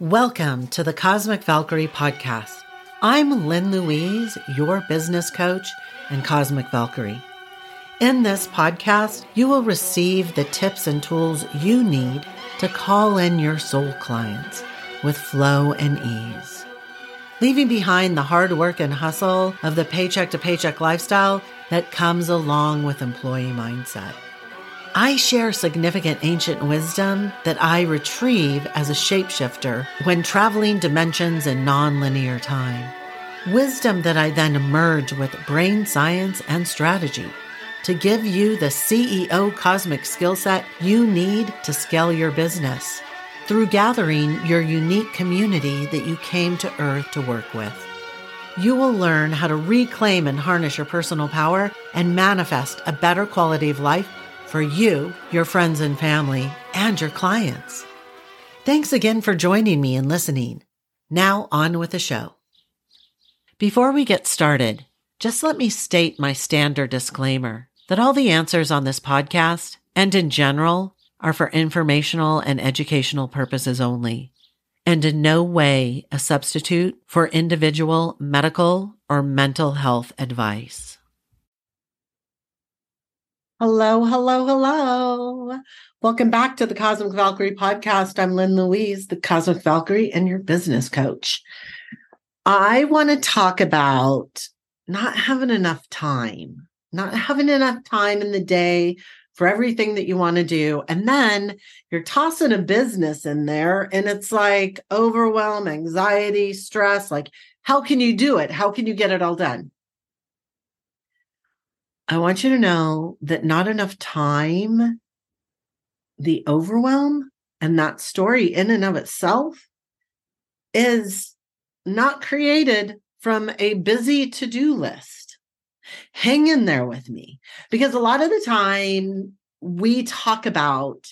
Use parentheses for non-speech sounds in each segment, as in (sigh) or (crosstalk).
Welcome to the Cosmic Valkyrie podcast. I'm Lynn Louise, your business coach and Cosmic Valkyrie. In this podcast, you will receive the tips and tools you need to call in your soul clients with flow and ease. Leaving behind the hard work and hustle of the paycheck to paycheck lifestyle that comes along with employee mindset. I share significant ancient wisdom that I retrieve as a shapeshifter when traveling dimensions in nonlinear time. Wisdom that I then merge with brain science and strategy to give you the CEO cosmic skill set you need to scale your business through gathering your unique community that you came to Earth to work with. You will learn how to reclaim and harness your personal power and manifest a better quality of life for you, your friends and family, and your clients. Thanks again for joining me and listening. Now on with the show. Before we get started, just let me state my standard disclaimer that all the answers on this podcast and in general are for informational and educational purposes only, and in no way a substitute for individual medical or mental health advice. Hello, hello, hello. Welcome back to the Cosmic Valkyrie podcast. I'm Lynn Louise, the Cosmic Valkyrie and your business coach. I want to talk about not having enough time, not having enough time in the day for everything that you want to do. And then you're tossing a business in there and it's like overwhelm, anxiety, stress. Like, how can you do it? How can you get it all done? I want you to know that not enough time, the overwhelm, and that story in and of itself is not created from a busy to do list. Hang in there with me because a lot of the time we talk about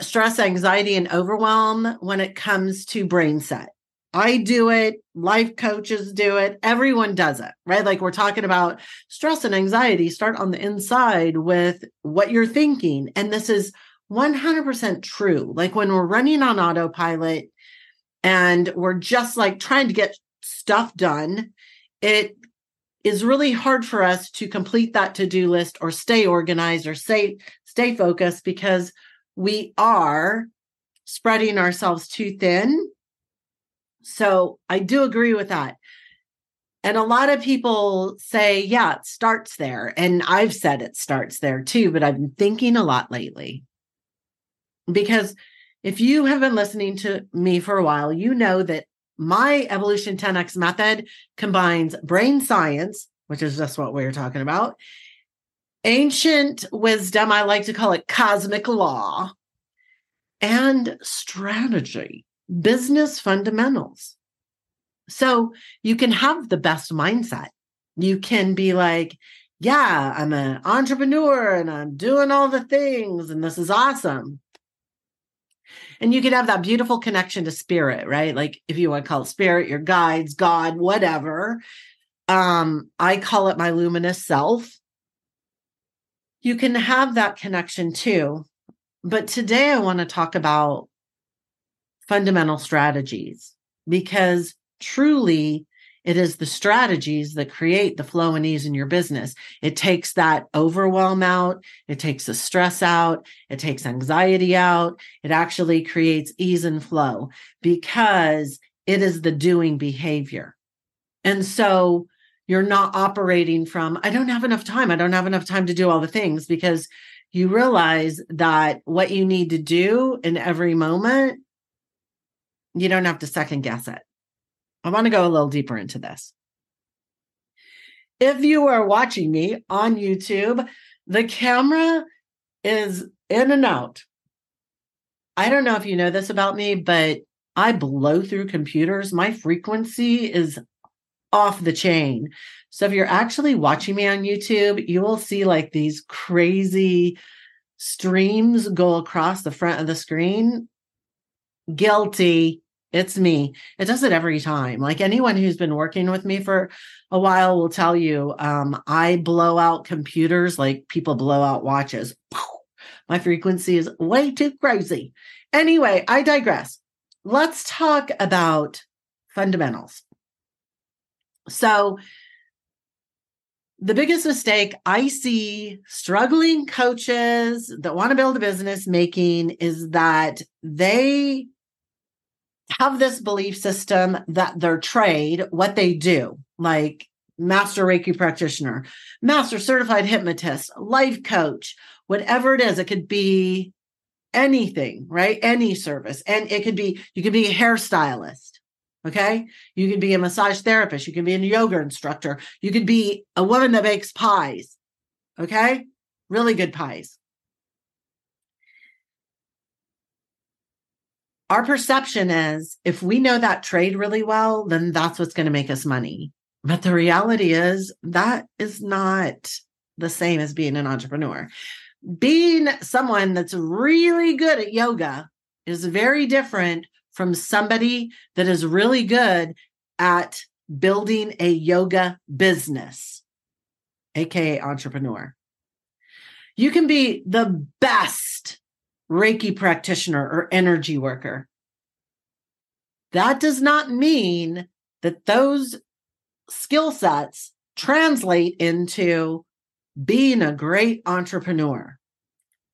stress, anxiety, and overwhelm when it comes to brain set. I do it, life coaches do it, everyone does it, right? Like we're talking about stress and anxiety start on the inside with what you're thinking. And this is 100% true. Like when we're running on autopilot and we're just like trying to get stuff done, it is really hard for us to complete that to-do list or stay organized or stay stay focused because we are spreading ourselves too thin so I do agree with that. And a lot of people say, yeah, it starts there. And I've said it starts there too, but I've been thinking a lot lately. Because if you have been listening to me for a while, you know that my Evolution 10X method combines brain science, which is just what we are talking about, ancient wisdom, I like to call it cosmic law, and strategy business fundamentals. So you can have the best mindset. You can be like, yeah, I'm an entrepreneur and I'm doing all the things and this is awesome. And you can have that beautiful connection to spirit, right? Like if you want to call it spirit, your guides, God, whatever. Um, I call it my luminous self. You can have that connection too. But today I want to talk about fundamental strategies because truly it is the strategies that create the flow and ease in your business. It takes that overwhelm out, it takes the stress out, it takes anxiety out. It actually creates ease and flow because it is the doing behavior. And so you're not operating from, I don't have enough time. I don't have enough time to do all the things because you realize that what you need to do in every moment you don't have to second guess it. I want to go a little deeper into this. If you are watching me on YouTube, the camera is in and out. I don't know if you know this about me, but I blow through computers. My frequency is off the chain. So if you're actually watching me on YouTube, you will see like these crazy streams go across the front of the screen. Guilty. It's me. It does it every time. Like anyone who's been working with me for a while will tell you, um, I blow out computers like people blow out watches. (laughs) My frequency is way too crazy. Anyway, I digress. let's talk about fundamentals. So, the biggest mistake I see struggling coaches that want to build a business making is that they have this belief system that their trade, what they do, like master Reiki practitioner, master certified hypnotist, life coach, whatever it is, it could be anything, right? Any service. And it could be, you could be a hairstylist. Okay. You could be a massage therapist. You can be a yoga instructor. You could be a woman that bakes pies. Okay. Really good pies. Our perception is if we know that trade really well, then that's what's going to make us money. But the reality is that is not the same as being an entrepreneur. Being someone that's really good at yoga is very different from somebody that is really good at building a yoga business, aka entrepreneur. You can be the best Reiki practitioner or energy worker. That does not mean that those skill sets translate into being a great entrepreneur,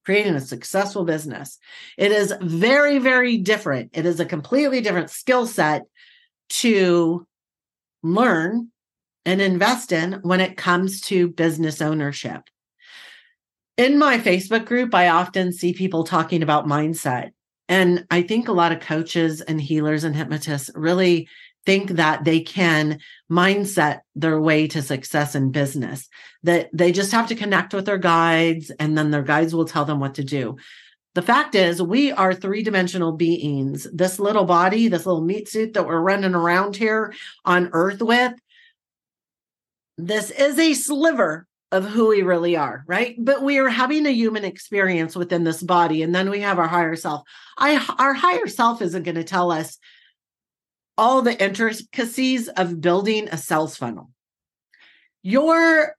creating a successful business. It is very, very different. It is a completely different skill set to learn and invest in when it comes to business ownership. In my Facebook group, I often see people talking about mindset. And I think a lot of coaches and healers and hypnotists really think that they can mindset their way to success in business, that they just have to connect with their guides and then their guides will tell them what to do. The fact is, we are three dimensional beings. This little body, this little meat suit that we're running around here on earth with, this is a sliver of who we really are, right? But we are having a human experience within this body. And then we have our higher self. I, our higher self isn't going to tell us all the intricacies of building a sales funnel. Your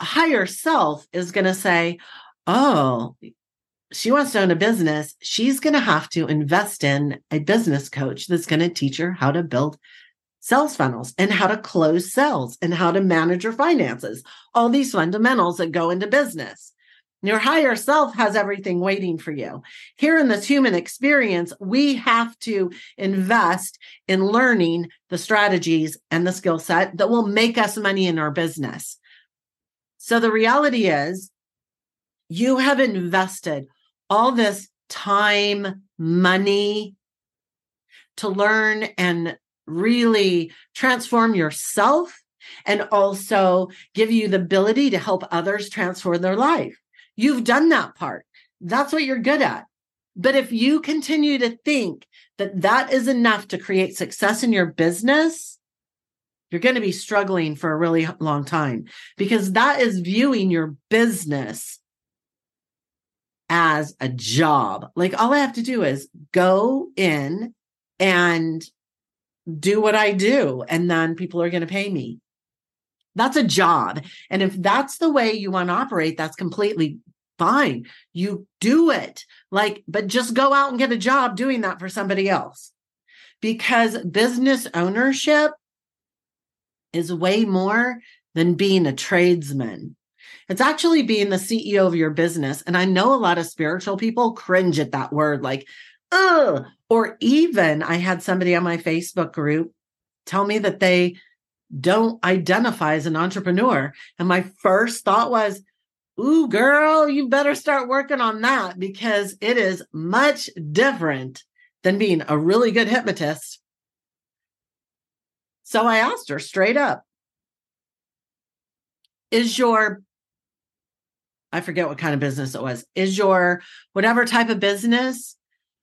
higher self is going to say, Oh, she wants to own a business. She's going to have to invest in a business coach that's going to teach her how to build sales funnels and how to close sales and how to manage your finances, all these fundamentals that go into business. Your higher self has everything waiting for you. Here in this human experience, we have to invest in learning the strategies and the skill set that will make us money in our business. So the reality is, you have invested all this time, money to learn and really transform yourself and also give you the ability to help others transform their life. You've done that part. That's what you're good at. But if you continue to think that that is enough to create success in your business, you're going to be struggling for a really long time because that is viewing your business as a job. Like all I have to do is go in and do what I do, and then people are going to pay me. That's a job. And if that's the way you want to operate, that's completely fine. You do it. Like, but just go out and get a job doing that for somebody else. Because business ownership is way more than being a tradesman. It's actually being the CEO of your business. And I know a lot of spiritual people cringe at that word, like, ugh. Or even I had somebody on my Facebook group tell me that they don't identify as an entrepreneur. And my first thought was, Ooh, girl, you better start working on that because it is much different than being a really good hypnotist. So I asked her straight up Is your, I forget what kind of business it was, is your whatever type of business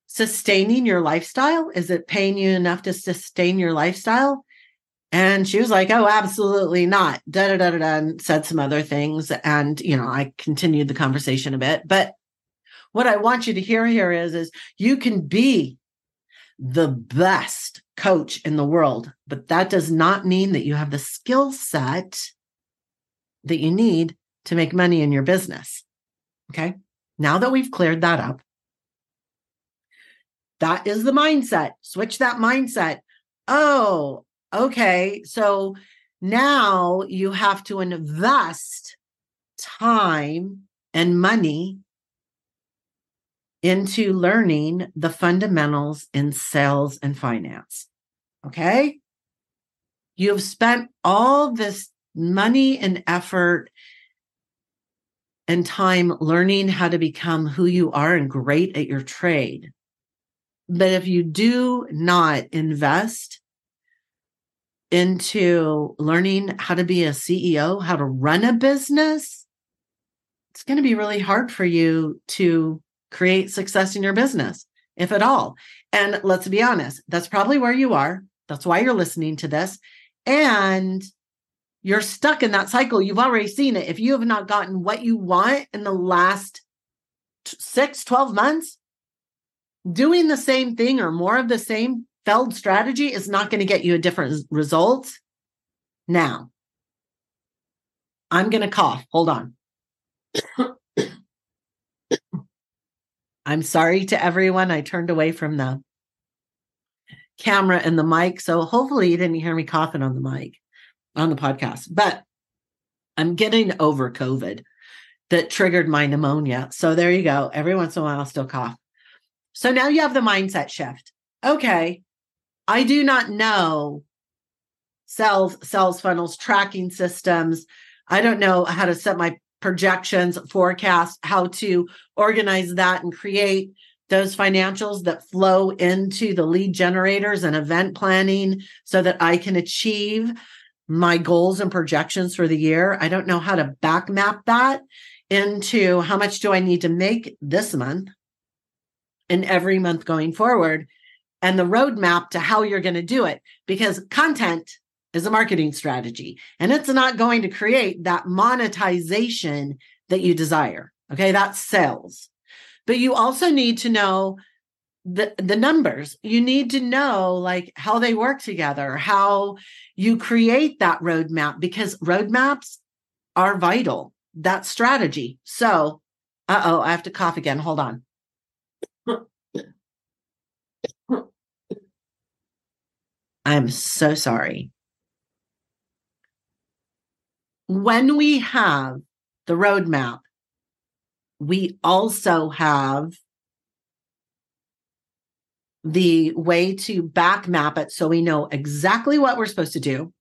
sustaining your lifestyle? Is it paying you enough to sustain your lifestyle? And she was like, Oh, absolutely not. Da da da da and said some other things. And, you know, I continued the conversation a bit. But what I want you to hear here is, is you can be the best coach in the world, but that does not mean that you have the skill set that you need to make money in your business. Okay. Now that we've cleared that up, That is the mindset. Switch that mindset. Oh, okay. So now you have to invest time and money into learning the fundamentals in sales and finance. Okay. You've spent all this money and effort and time learning how to become who you are and great at your trade. But if you do not invest into learning how to be a CEO, how to run a business, it's going to be really hard for you to create success in your business, if at all. And let's be honest, that's probably where you are. That's why you're listening to this. And you're stuck in that cycle. You've already seen it. If you have not gotten what you want in the last six, 12 months, doing the same thing or more of the same failed strategy is not going to get you a different result. Now, I'm going to cough. Hold on. I'm sorry to everyone. I turned away from the camera and the mic. So hopefully you didn't hear me coughing on the mic, on the podcast. But I'm getting over COVID that triggered my pneumonia. So there you go. Every once in a while, I'll still cough. So now you have the mindset shift. Okay. I do not know sales, sales funnels, tracking systems. I don't know how to set my projections, forecast, how to organize that and create those financials that flow into the lead generators and event planning so that I can achieve my goals and projections for the year. I don't know how to back map that into how much do I need to make this month and every month going forward and the roadmap to how you're going to do it because content is a marketing strategy and it's not going to create that monetization that you desire. Okay. That's sales. But you also need to know the, the numbers. You need to know like how they work together, how you create that roadmap because roadmaps are vital. That strategy. So, uh oh, I have to cough again. Hold on. I'm so sorry. When we have the roadmap, we also have the way to back map it so we know exactly what we're supposed to do,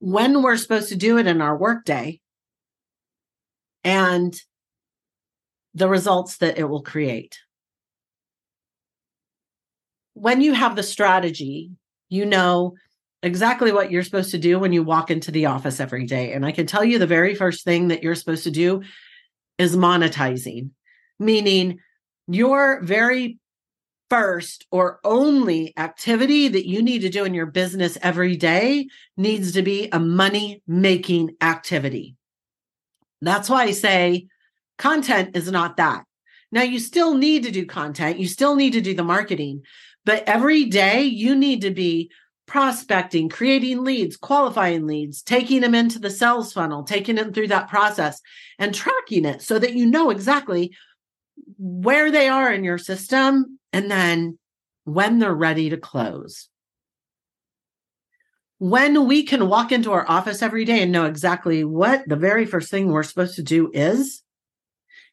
when we're supposed to do it in our workday, and the results that it will create. When you have the strategy, you know exactly what you're supposed to do when you walk into the office every day. And I can tell you the very first thing that you're supposed to do is monetizing, meaning your very first or only activity that you need to do in your business every day needs to be a money making activity. That's why I say content is not that. Now, you still need to do content, you still need to do the marketing, but every day you need to be prospecting, creating leads, qualifying leads, taking them into the sales funnel, taking them through that process and tracking it so that you know exactly where they are in your system and then when they're ready to close. When we can walk into our office every day and know exactly what the very first thing we're supposed to do is,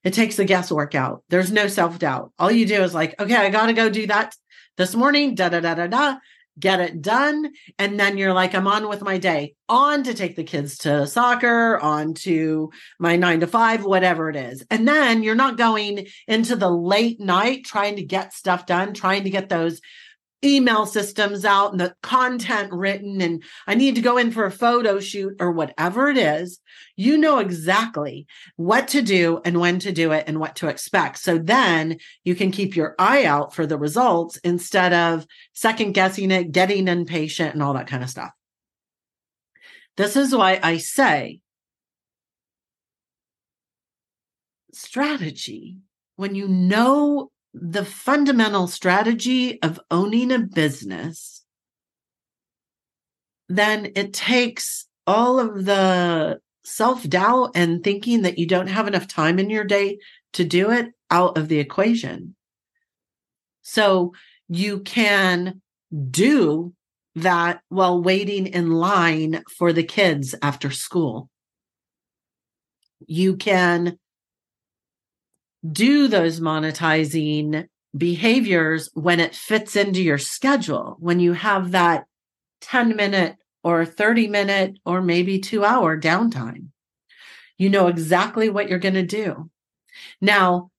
it takes the guesswork out. There's no self doubt. All you do is like, okay, I got to go do that this morning, da da da da da get it done. And then you're like, I'm on with my day, on to take the kids to soccer, on to my nine to five, whatever it is. And then you're not going into the late night trying to get stuff done, trying to get those email systems out and the content written and I need to go in for a photo shoot or whatever it is, you know exactly what to do and when to do it and what to expect. So then you can keep your eye out for the results instead of second guessing it, getting impatient and all that kind of stuff. This is why I say strategy when you know the fundamental strategy of owning a business, then it takes all of the self doubt and thinking that you don't have enough time in your day to do it out of the equation. So you can do that while waiting in line for the kids after school. You can do those monetizing behaviors when it fits into your schedule, when you have that 10 minute or 30 minute or maybe two hour downtime. You know exactly what you're going to do. Now,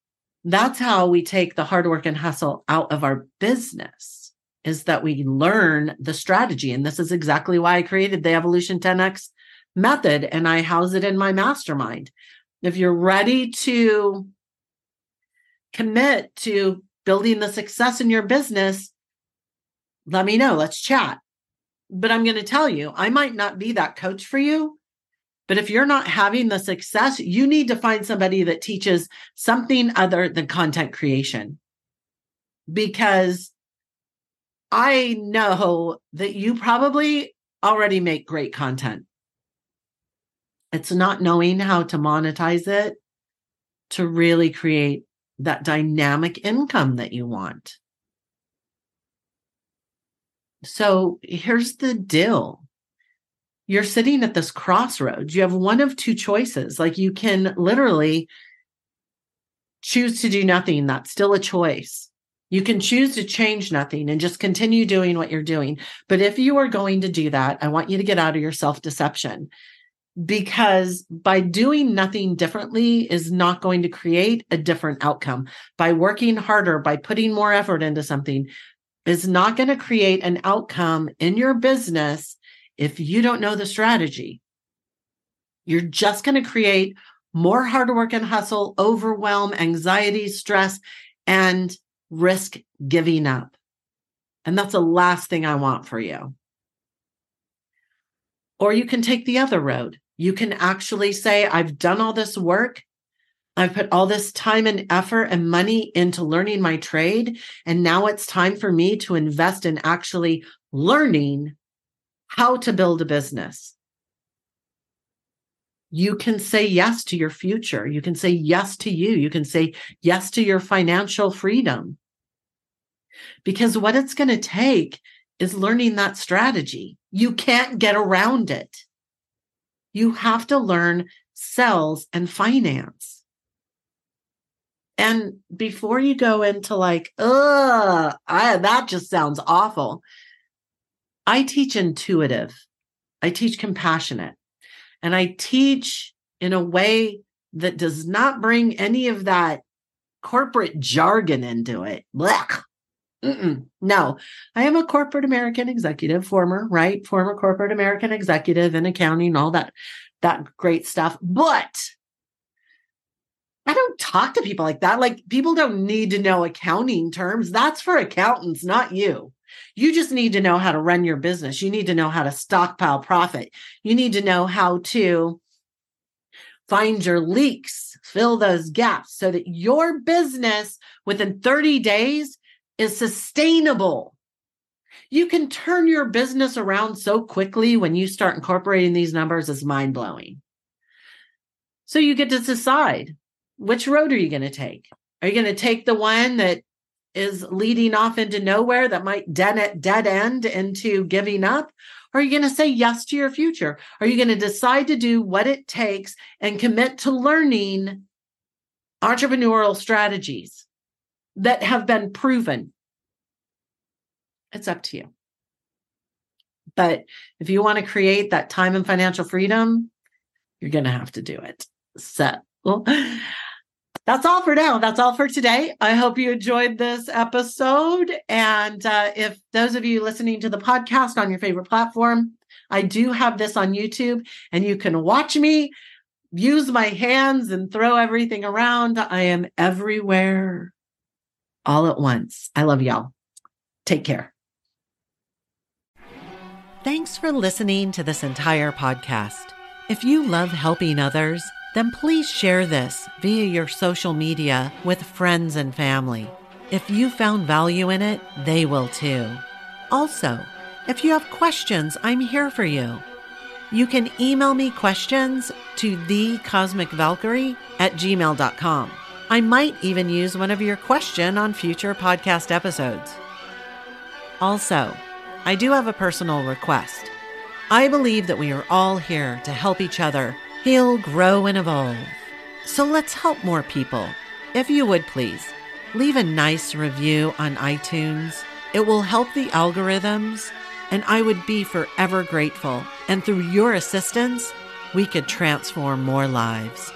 that's how we take the hard work and hustle out of our business is that we learn the strategy. And this is exactly why I created the Evolution 10X method and I house it in my mastermind. If you're ready to commit to building the success in your business, let me know. Let's chat. But I'm going to tell you, I might not be that coach for you. But if you're not having the success, you need to find somebody that teaches something other than content creation. Because I know that you probably already make great content. It's not knowing how to monetize it to really create that dynamic income that you want. So here's the deal. You're sitting at this crossroads. You have one of two choices. Like you can literally choose to do nothing. That's still a choice. You can choose to change nothing and just continue doing what you're doing. But if you are going to do that, I want you to get out of your self deception because by doing nothing differently is not going to create a different outcome. By working harder, by putting more effort into something, is not going to create an outcome in your business if you don't know the strategy. You're just going to create more hard work and hustle, overwhelm, anxiety, stress, and risk giving up. And that's the last thing I want for you. Or you can take the other road. You can actually say, I've done all this work. I've put all this time and effort and money into learning my trade. And now it's time for me to invest in actually learning how to build a business. You can say yes to your future. You can say yes to you. You can say yes to your financial freedom. Because what it's going to take is learning that strategy. You can't get around it. You have to learn sales and finance. And before you go into like, ugh, I, that just sounds awful. I teach intuitive. I teach compassionate. And I teach in a way that does not bring any of that corporate jargon into it. Blech. Mm-mm. No, I am a corporate American executive, former, right? Former corporate American executive in accounting, all that, that great stuff. But I don't talk to people like that. Like people don't need to know accounting terms. That's for accountants, not you. You just need to know how to run your business. You need to know how to stockpile profit. You need to know how to find your leaks, fill those gaps so that your business within 30 days is sustainable. You can turn your business around so quickly when you start incorporating these numbers is mind blowing. So you get to decide which road are you going to take? Are you going to take the one that is leading off into nowhere that might dead, dead end into giving up? Or are you going to say yes to your future? Are you going to decide to do what it takes and commit to learning entrepreneurial strategies? That have been proven. It's up to you. But if you want to create that time and financial freedom, you're going to have to do it. So, (sighs) that's all for now. That's all for today. I hope you enjoyed this episode. And uh, if those of you listening to the podcast on your favorite platform, I do have this on YouTube and you can watch me use my hands and throw everything around. I am everywhere all at once. I love y'all. Take care. Thanks for listening to this entire podcast. If you love helping others, then please share this via your social media with friends and family. If you found value in it, they will too. Also, if you have questions, I'm here for you. You can email me questions to thecosmicvalkyrie at gmail.com. I might even use one of your question on future podcast episodes. Also, I do have a personal request. I believe that we are all here to help each other heal, grow, and evolve. So let's help more people. If you would please, leave a nice review on iTunes. It will help the algorithms, and I would be forever grateful. And through your assistance, we could transform more lives.